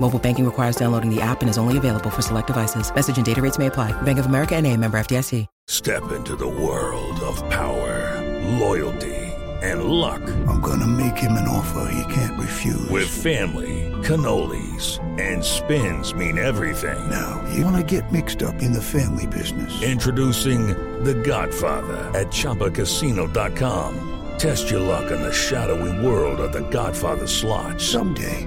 Mobile banking requires downloading the app and is only available for select devices. Message and data rates may apply. Bank of America and a member FDIC. Step into the world of power, loyalty, and luck. I'm going to make him an offer he can't refuse. With family, cannolis, and spins mean everything. Now, you want to get mixed up in the family business. Introducing The Godfather at Chumbacasino.com. Test your luck in the shadowy world of the Godfather slot. Someday,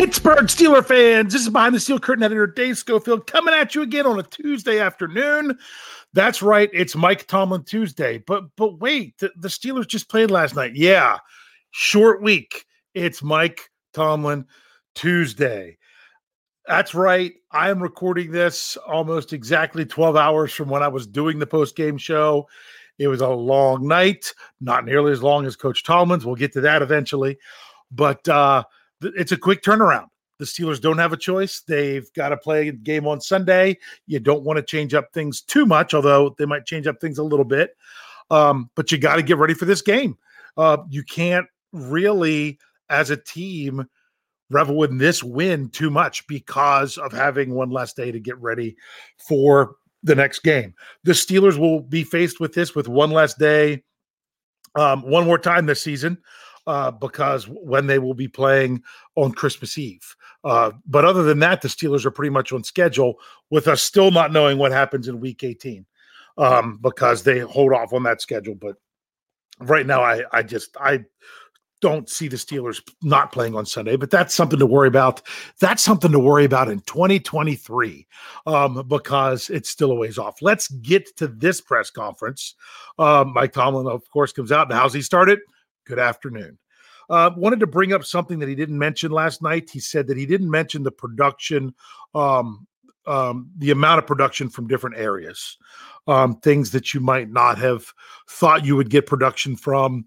Pittsburgh Steeler fans, this is behind the steel curtain editor Dave Schofield coming at you again on a Tuesday afternoon. That's right, it's Mike Tomlin Tuesday. But but wait, the, the Steelers just played last night. Yeah, short week. It's Mike Tomlin Tuesday. That's right. I am recording this almost exactly 12 hours from when I was doing the post game show. It was a long night, not nearly as long as Coach Tomlin's. We'll get to that eventually. But uh, it's a quick turnaround. The Steelers don't have a choice. They've got to play a game on Sunday. You don't want to change up things too much, although they might change up things a little bit. Um, but you got to get ready for this game. Uh, you can't really, as a team, revel in this win too much because of having one less day to get ready for the next game. The Steelers will be faced with this with one less day, um, one more time this season uh, because when they will be playing on Christmas Eve. Uh, but other than that, the Steelers are pretty much on schedule with us still not knowing what happens in week 18 um, because they hold off on that schedule. But right now, I, I just, I don't see the Steelers not playing on Sunday, but that's something to worry about. That's something to worry about in 2023 um, because it's still a ways off. Let's get to this press conference. Um, Mike Tomlin, of course, comes out and how's he started? Good afternoon. Uh, wanted to bring up something that he didn't mention last night. He said that he didn't mention the production, um, um, the amount of production from different areas, um, things that you might not have thought you would get production from.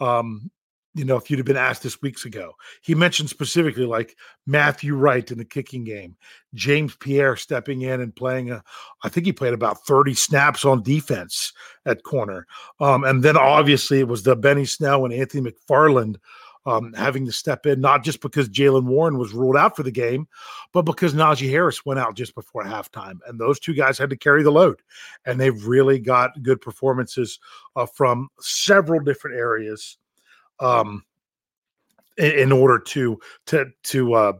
Um, you know, if you'd have been asked this weeks ago. He mentioned specifically like Matthew Wright in the kicking game, James Pierre stepping in and playing a, I think he played about 30 snaps on defense at corner. Um, and then obviously it was the Benny Snell and Anthony McFarland um, having to step in, not just because Jaylen Warren was ruled out for the game, but because Najee Harris went out just before halftime. And those two guys had to carry the load. And they've really got good performances uh, from several different areas um, in, in order to to to uh,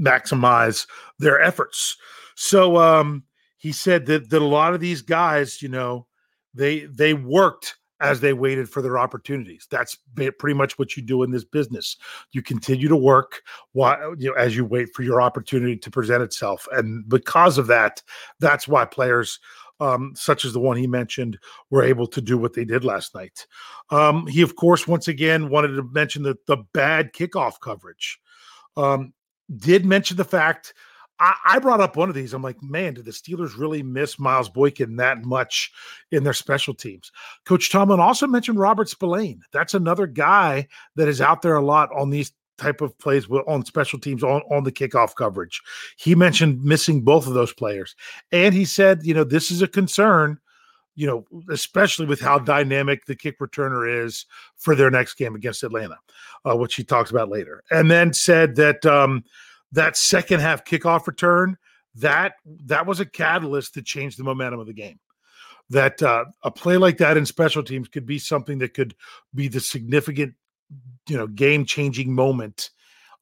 maximize their efforts. So um, he said that that a lot of these guys, you know, they they worked as they waited for their opportunities. That's pretty much what you do in this business. You continue to work while you know as you wait for your opportunity to present itself, and because of that, that's why players um, such as the one he mentioned, were able to do what they did last night. Um, he, of course, once again wanted to mention the, the bad kickoff coverage. Um, did mention the fact I, I, brought up one of these. I'm like, man, did the Steelers really miss Miles Boykin that much in their special teams? Coach Tomlin also mentioned Robert Spillane. That's another guy that is out there a lot on these type of plays on special teams on, on the kickoff coverage. He mentioned missing both of those players. And he said, you know, this is a concern, you know, especially with how dynamic the kick returner is for their next game against Atlanta, uh, which he talks about later. And then said that um, that second half kickoff return, that that was a catalyst to change the momentum of the game that uh, a play like that in special teams could be something that could be the significant you know game changing moment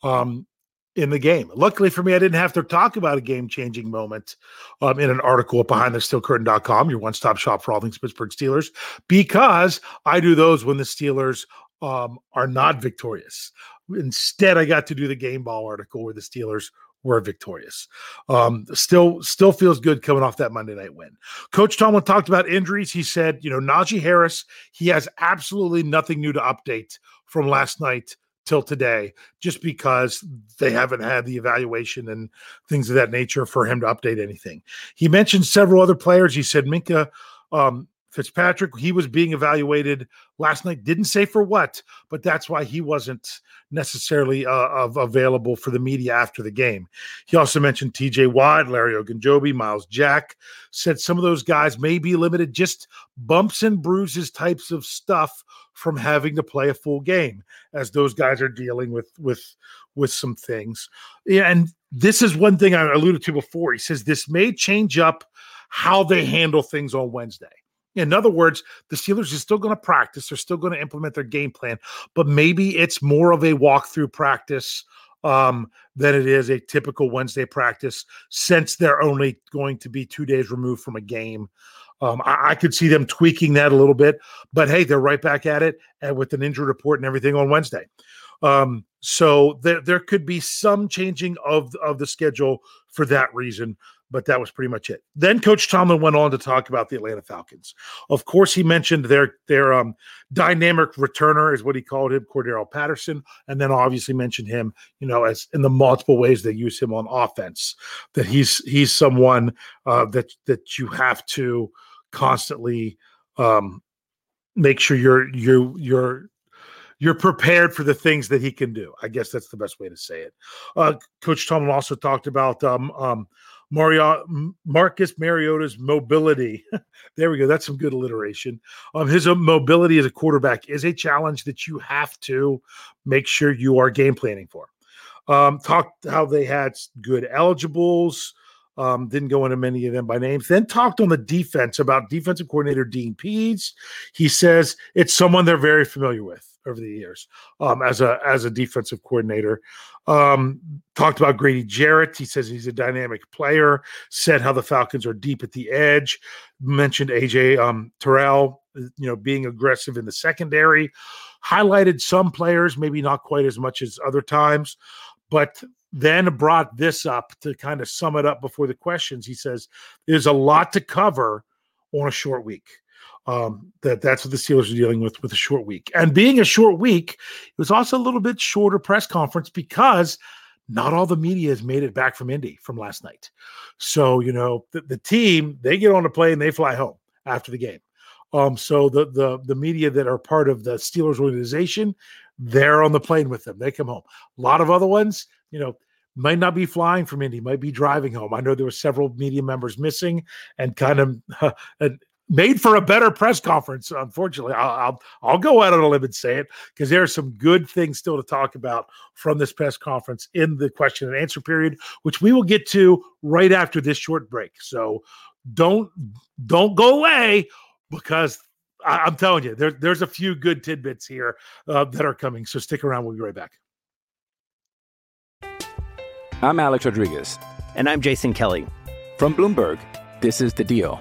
um, in the game. Luckily for me, I didn't have to talk about a game changing moment um, in an article at behindthesteelcurtain.com, your one stop shop for all things Pittsburgh Steelers, because I do those when the Steelers um, are not victorious. Instead, I got to do the game ball article where the Steelers were victorious. Um, still, still feels good coming off that Monday night win. Coach Tomlin talked about injuries. He said, you know, Najee Harris, he has absolutely nothing new to update from last night till today, just because they haven't had the evaluation and things of that nature for him to update anything. He mentioned several other players. He said Minkah um, Fitzpatrick, he was being evaluated last night. Didn't say for what, but that's why he wasn't necessarily uh, available for the media after the game. He also mentioned TJ Watt, Larry Ogunjobi, Myles Jack. Said some of those guys may be limited, just bumps and bruises types of stuff from having to play a full game, as those guys are dealing with with with some things. Yeah, and this is one thing I alluded to before. He says this may change up how they handle things on Wednesday. In other words, the Steelers are still going to practice. They're still going to implement their game plan, but maybe it's more of a walkthrough practice um, than it is a typical Wednesday practice since they're only going to be two days removed from a game. Um, I, I, could see them tweaking that a little bit, but hey, they're right back at it and with an injury report and everything on Wednesday. Um, so there, there could be some changing of of the schedule for that reason but that was pretty much it. Then Coach Tomlin went on to talk about the Atlanta Falcons. Of course, he mentioned their their um, dynamic returner is what he called him, Cordarrelle Patterson, and then obviously mentioned him, you know, as in the multiple ways they use him on offense. That he's he's someone uh, that that you have to constantly um, make sure you're you you're you're prepared for the things that he can do. I guess that's the best way to say it. Uh, Coach Tomlin also talked about um, um, Mario, Marcus Mariota's mobility. there we go. That's some good alliteration. Um, his uh, mobility as a quarterback is a challenge that you have to make sure you are game planning for. Um, talked how they had good eligibles. Um, didn't go into many of them by names. Then talked on the defense about defensive coordinator Dean Pees. He says it's someone they're very familiar with over the years um, as a as a defensive coordinator. Um, talked about Grady Jarrett. He says he's a dynamic player. Said how the Falcons are deep at the edge. Mentioned AJ um, Terrell, you know, being aggressive in the secondary. Highlighted some players, maybe not quite as much as other times, but then brought this up to kind of sum it up before the questions. He says there's a lot to cover on a short week. Um, that that's what the Steelers are dealing with with a short week. And being a short week, it was also a little bit shorter press conference because not all the media has made it back from Indy from last night. So, you know, the, the team, they get on a plane, they fly home after the game. Um, so the the the media that are part of the Steelers organization, they're on the plane with them. They come home. A lot of other ones, you know, might not be flying from Indy, might be driving home. I know there were several media members missing and kind of uh, made for a better press conference. Unfortunately, I'll I'll, I'll go out on a limb and say it because there are some good things still to talk about from this press conference in the question and answer period, which we will get to right after this short break. So don't don't go away because I, am telling you there, there's a few good tidbits here uh, that are coming. So stick around. We'll be right back. I'm Alex Rodriguez, and I'm Jason Kelly from Bloomberg. This is the Deal.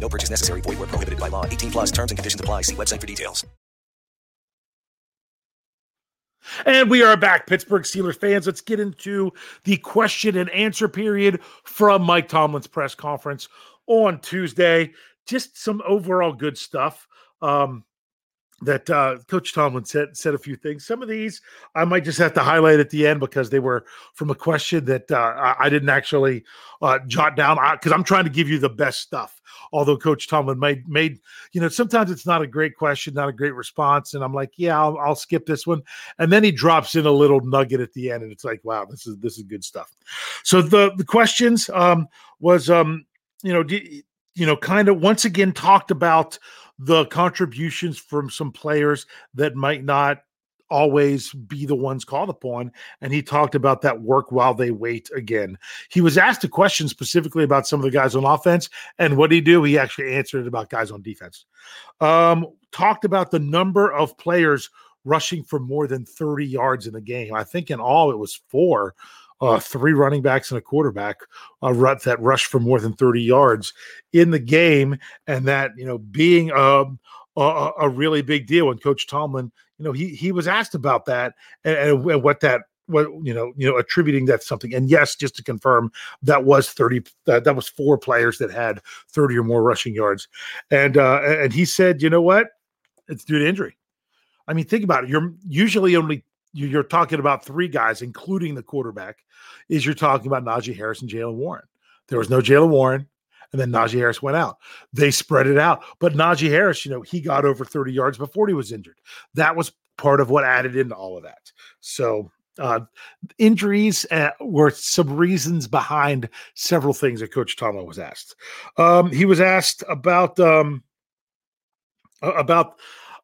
No purchase necessary. Void where prohibited by law. 18 plus terms and conditions apply. See website for details. And we are back, Pittsburgh Steelers fans. Let's get into the question and answer period from Mike Tomlin's press conference on Tuesday. Just some overall good stuff. Um, that uh, Coach Tomlin said said a few things. Some of these I might just have to highlight at the end because they were from a question that uh, I, didn't actually uh, jot down because I'm trying to give you the best stuff. Although Coach Tomlin made made you know sometimes it's not a great question, not a great response, and I'm like, yeah, I'll, I'll skip this one, and then he drops in a little nugget at the end, and it's like, wow, this is this is good stuff. So the the questions um, was um, you know. D- you know, kind of once again talked about the contributions from some players that might not always be the ones called upon. And he talked about that work while they wait again. He was asked a question specifically about some of the guys on offense. And what did he do? He actually answered about guys on defense. Um, talked about the number of players rushing for more than 30 yards in the game. I think in all it was four uh, three running backs and a quarterback uh, that rushed for more than 30 yards in the game, and that you know being um, a, a really big deal. And Coach Tomlin, you know, he he was asked about that and, and what that what you know you know attributing that something. And yes just to confirm that was 30 that, that was four players that had 30 or more rushing yards. And uh and he said you know what? It's due to injury. I mean think about it. You're usually only you're talking about three guys, including the quarterback, is you're talking about Najee Harris and Jaylen Warren. There was no Jaylen Warren, and then Najee Harris went out. They spread it out. But Najee Harris, you know, he got over 30 yards before he was injured. That was part of what added into all of that. So uh, injuries uh, were some reasons behind several things that Coach Tomlin was asked. Um, he was asked about um, about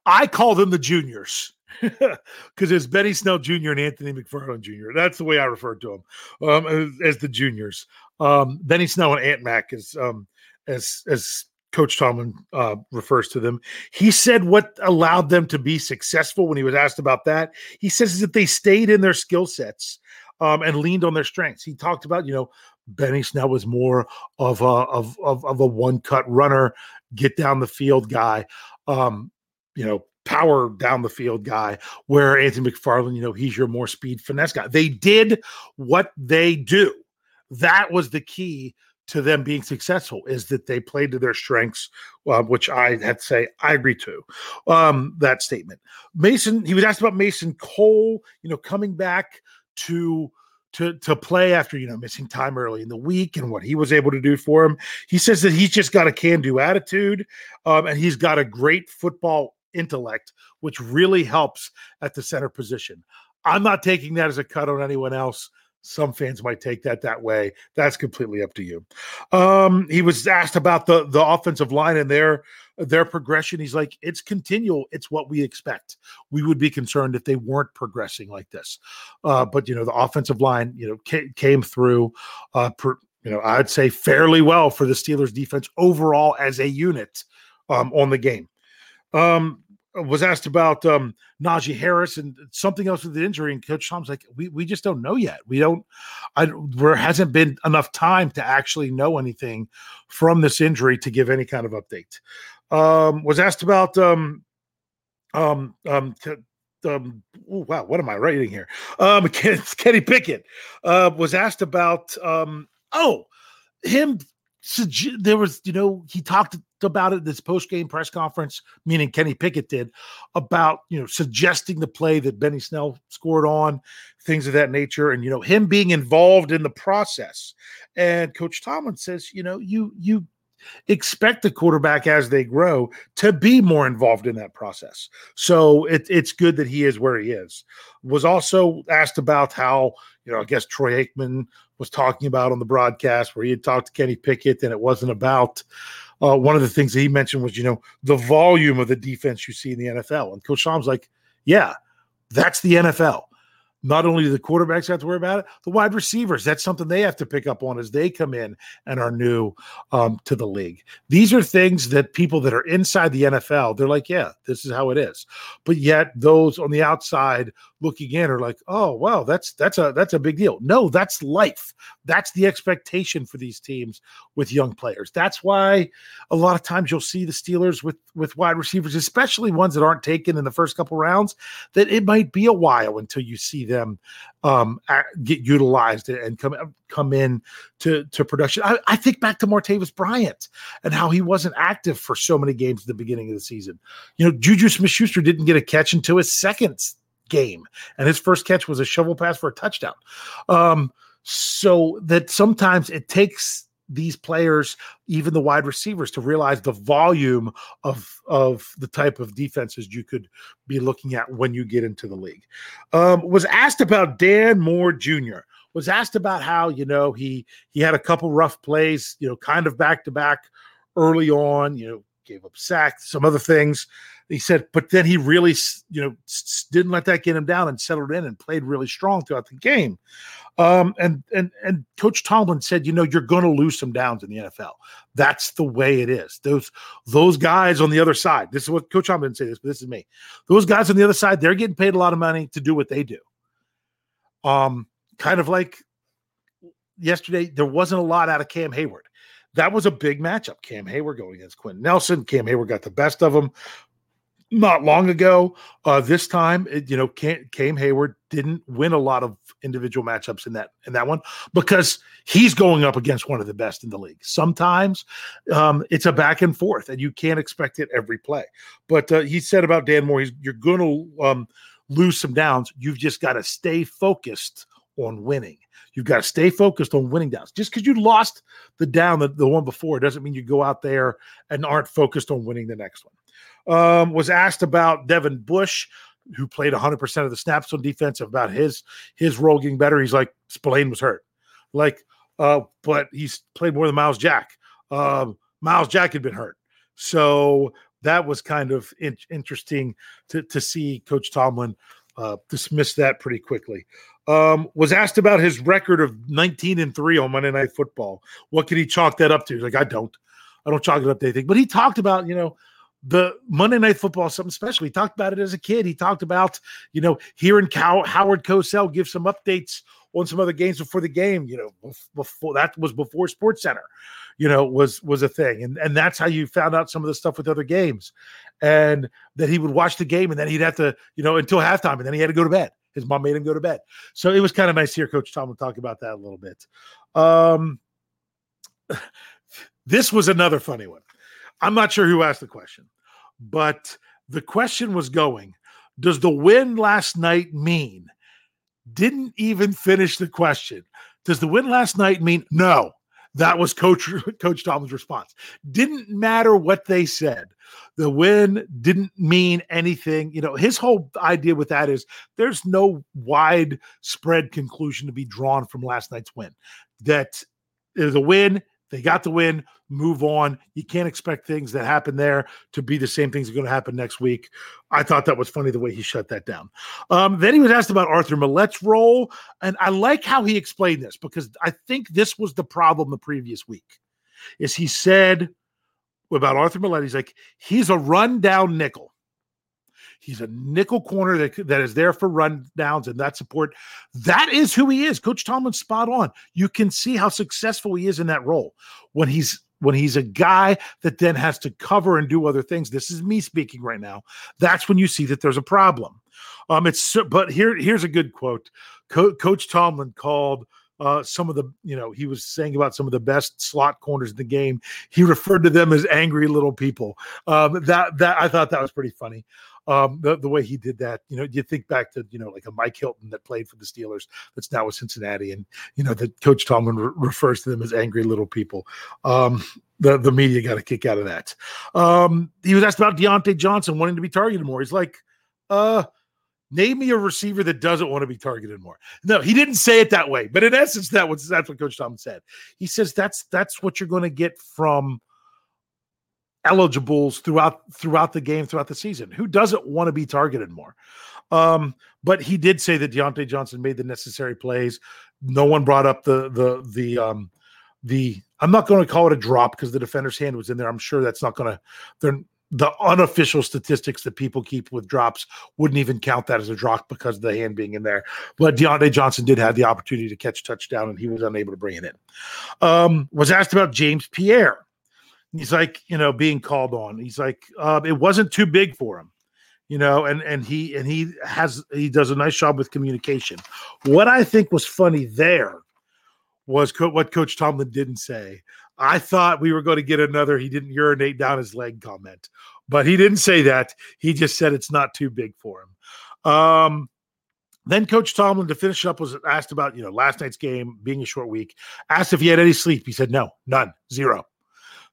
I call them the juniors because it's Benny Snell Jr. and Anthony McFarland Jr. That's the way I refer to them um, as, as, the juniors. Um, Benny Snell and Ant Mac is um, as as Coach Tomlin uh, refers to them. He said what allowed them to be successful when he was asked about that. He says that they stayed in their skill sets um, and leaned on their strengths. He talked about you know Benny Snell was more of a of of, of a one cut runner, get down the field guy. Um, you know, power down the field guy, where Anthony McFarland, you know, he's your more speed finesse guy. They did what they do. That was the key to them being successful is that they played to their strengths, uh, which I had to say I agree to um, that statement. Mason, he was asked about Mason Cole, you know, coming back to to to play after you know missing time early in the week and what he was able to do for him. He says that he's just got a can do attitude, um, and he's got a great football intellect, which really helps at the center position. I'm not taking that as a cut on anyone else. Some fans might take that that way. That's completely up to you. Um, he was asked about the the offensive line and their their progression. He's like, it's continual. It's what we expect. We would be concerned if they weren't progressing like this. Uh, but you know, the offensive line, you know, ca- came through. Uh, per, you know, I'd say fairly well for the Steelers defense overall as a unit um, on the game. Um, was asked about um, Najee Harris and something else with the injury, and Coach Tom's like, "We we just don't know yet. We don't. I there hasn't been enough time to actually know anything from this injury to give any kind of update." Um, was asked about um, um, um, t- um, ooh, wow, what am I writing here? Um, Kenny Pickett uh, was asked about um, oh, him. There was, you know, he talked about it this post game press conference, meaning Kenny Pickett did, about you know suggesting the play that Benny Snell scored on, things of that nature, and you know him being involved in the process. And Coach Tomlin says, you know, you you expect the quarterback as they grow to be more involved in that process. So it, it's good that he is where he is. Was also asked about how, you know, I guess Troy Aikman was talking about on the broadcast where he had talked to Kenny Pickett and it wasn't about uh, one of the things that he mentioned was, you know, the volume of the defense you see in the NFL. And Coach Tom's like, yeah, that's the NFL not only do the quarterbacks have to worry about it, the wide receivers, that's something they have to pick up on as they come in and are new um, to the league. These are things that people that are inside the NFL, they're like, yeah, this is how it is. But yet those on the outside looking in are like, oh, wow, that's that's a that's a big deal. No, that's life. That's the expectation for these teams with young players. That's why a lot of times you'll see the Steelers with with wide receivers, especially ones that aren't taken in the first couple rounds, that it might be a while until you see them um, get utilized and come come in to to production. I, I think back to Martavis Bryant and how he wasn't active for so many games at the beginning of the season. You know, Juju Smith-Schuster didn't get a catch until his second game, and his first catch was a shovel pass for a touchdown. Um, so that sometimes it takes these players, even the wide receivers, to realize the volume of of the type of defenses you could be looking at when you get into the league. Um, was asked about Dan Moore Jr. Was asked about how you know he he had a couple rough plays, you know, kind of back to back early on. You know, gave up sacks, some other things. He said, but then he really, you know, didn't let that get him down and settled in and played really strong throughout the game. Um, and and and Coach Tomlin said, you know, you're going to lose some downs in the NFL. That's the way it is. Those those guys on the other side. This is what Coach Tomlin didn't say this, but this is me. Those guys on the other side, they're getting paid a lot of money to do what they do. Um, kind of like yesterday, there wasn't a lot out of Cam Heyward That was a big matchup. Cam Heyward going against Quenton Nelson. Cam Heyward got the best of him not long ago. Uh, this time, it, you know, Cam, Cam Heyward didn't win a lot of individual matchups in that in that one because he's going up against one of the best in the league. Sometimes um, it's a back and forth, and you can't expect it every play. But uh, he said about Dan Moore, he's, you're going to um, lose some downs. You've just got to stay focused on winning. You've got to stay focused on winning downs. Just because you lost the down, the, the one before, doesn't mean you go out there and aren't focused on winning the next one um, was asked about Devin Bush, who played 100% of the snaps on defense, about his his role getting better. He's like, Spillane was hurt. Like, uh, but he's played more than Myles Jack. Um, Myles Jack had been hurt. So that was kind of in- interesting to, to see Coach Tomlin uh, dismiss that pretty quickly. Um, was asked about his record of 19 and 3 on Monday Night Football. What could he chalk that up to? He's like, I don't. I don't chalk it up to anything. But he talked about, you know, the Monday Night Football, something special. He talked about it as a kid. He talked about, you know, hearing Cow- Howard Cosell give some updates on some other games before the game. You know, before that was before Sports Center, you know, was was a thing, and and that's how you found out some of the stuff with other games, and that he would watch the game and then he'd have to, you know, until halftime, and then he had to go to bed. His mom made him go to bed, so it was kind of nice to hear Coach Tomlin talk about that a little bit. Um, this was another funny one. I'm not sure who asked the question, but the question was going Does the win last night mean? Didn't even finish the question. Does the win last night mean no? That was Coach Coach Tomlin's response. Didn't matter what they said. The win didn't mean anything. You know, his whole idea with that is there's no widespread conclusion to be drawn from last night's win. That uh, is a win. They got the win move on. You can't expect things that happen there to be the same things that are going to happen next week. I thought that was funny the way he shut that down. Um, then he was asked about Arthur Maulet's role, and I like how he explained this because I think this was the problem the previous week. Is he said about Arthur Maulet, he's like he's a rundown nickel. He's a nickel corner that, that is there for run downs and that support. That is who he is. Coach Tomlin's spot on. You can see how successful he is in that role when he's when he's a guy that then has to cover and do other things. This is me speaking right now. That's when you see that there's a problem. Um, it's but here here's a good quote. Co- Coach Tomlin called uh, some of the, you know, he was saying about some of the best slot corners in the game. He referred to them as angry little people. Um, that that I thought that was pretty funny. Um, the, the way he did that, you know, you think back to, you know, like a Mike Hilton that played for the Steelers that's now with Cincinnati. And, you know, that Coach Tomlin re- refers to them as angry little people. Um, the, the media got a kick out of that. Um, he was asked about Diontae Johnson wanting to be targeted more. He's like, uh, name me a receiver that doesn't want to be targeted more. No, he didn't say it that way, but in essence, that was that's what Coach Tomlin said. He says that's that's what you're going to get from eligibles throughout throughout the game, throughout the season. Who doesn't want to be targeted more? Um, but he did say that Diontae Johnson made the necessary plays. No one brought up the the the um the I'm not going to call it a drop because the defender's hand was in there. I'm sure that's not going to they're the unofficial statistics that people keep with drops wouldn't even count that as a drop because of the hand being in there. But Diontae Johnson did have the opportunity to catch touchdown and he was unable to bring it in. Um, was asked about James Pierre. He's like, you know, being called on. He's like, uh, it wasn't too big for him, you know, and and he and he has he does a nice job with communication. What I think was funny there was co- what Coach Tomlin didn't say. I thought we were going to get another he didn't urinate down his leg comment, but he didn't say that. He just said it's not too big for him. Um, then Coach Tomlin to finish up was asked about you know last night's game being a short week. Asked if he had any sleep. He said no, none, zero.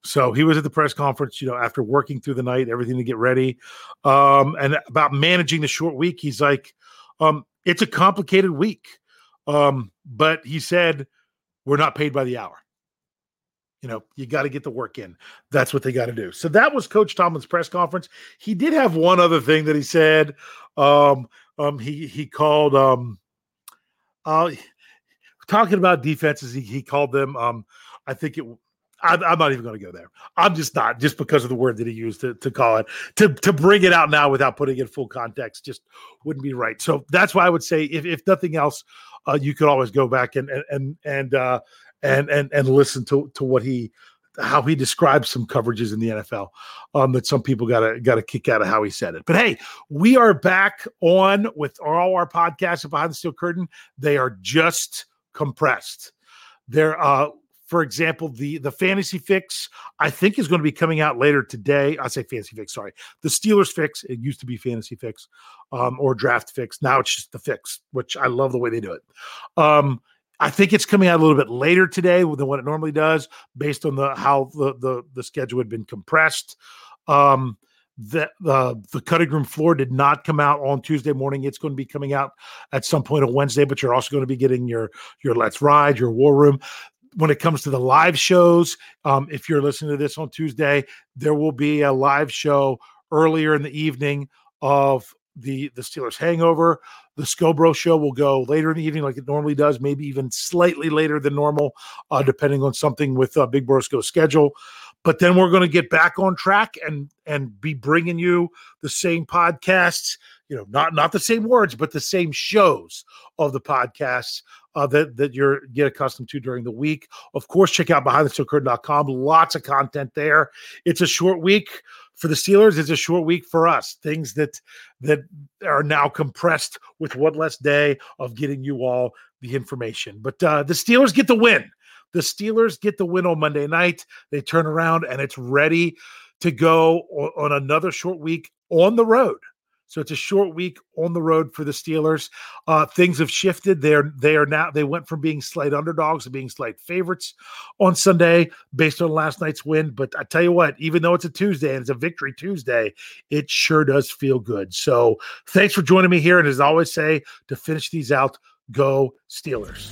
So he was at the press conference, you know, after working through the night, everything to get ready, um, and about managing the short week. He's like, um, it's a complicated week, um, but he said we're not paid by the hour. You know, you got to get the work in. That's what they got to do. So that was Coach Tomlin's press conference. He did have one other thing that he said. Um, um, he he called um, uh, talking about defenses. He he called them. Um, I think it. I, I'm not even going to go there. I'm just not, just because of the word that he used to, to call it, to to bring it out now without putting it in full context, just wouldn't be right. So that's why I would say, if, if nothing else, uh, you could always go back and and and uh, and and and listen to to what he how he describes some coverages in the NFL um, that some people got a got a kick out of how he said it. But hey, we are back on with all our podcasts behind the steel curtain. They are just compressed. They're uh for example, the the fantasy fix I think is going to be coming out later today. I say fantasy fix, sorry. The Steelers fix. It used to be fantasy fix um, or draft fix. Now it's just the fix, which I love the way they do it. Um, I think it's coming out a little bit later today than what it normally does, based on the how the the, the schedule had been compressed. Um, the the the cutting room floor did not come out on Tuesday morning. It's going to be coming out at some point on Wednesday, but you're also going to be getting your your Let's Ride, your War Room. When it comes to the live shows, um, if you're listening to this on Tuesday, there will be a live show earlier in the evening of the the Steelers hangover. The Scobro show will go later in the evening, like it normally does, maybe even slightly later than normal, uh, depending on something with uh, Big Brosco's schedule. But then we're going to get back on track and and be bringing you the same podcasts, you know, not not the same words, but the same shows of the podcasts uh, that that you're get accustomed to during the week. Of course, check out behindthesteelcurtain.com. Lots of content there. It's a short week for the Steelers. It's a short week for us. Things that that are now compressed with one less day of getting you all the information. But uh, the Steelers get the win. The Steelers get the win on Monday night. They turn around and it's ready to go on another short week on the road. So it's a short week on the road for the Steelers. Uh, things have shifted. They're they are now they went from being slight underdogs to being slight favorites on Sunday based on last night's win. But I tell you what, even though it's a Tuesday and it's a victory Tuesday, it sure does feel good. So thanks for joining me here. And as I always say, to finish these out, go Steelers.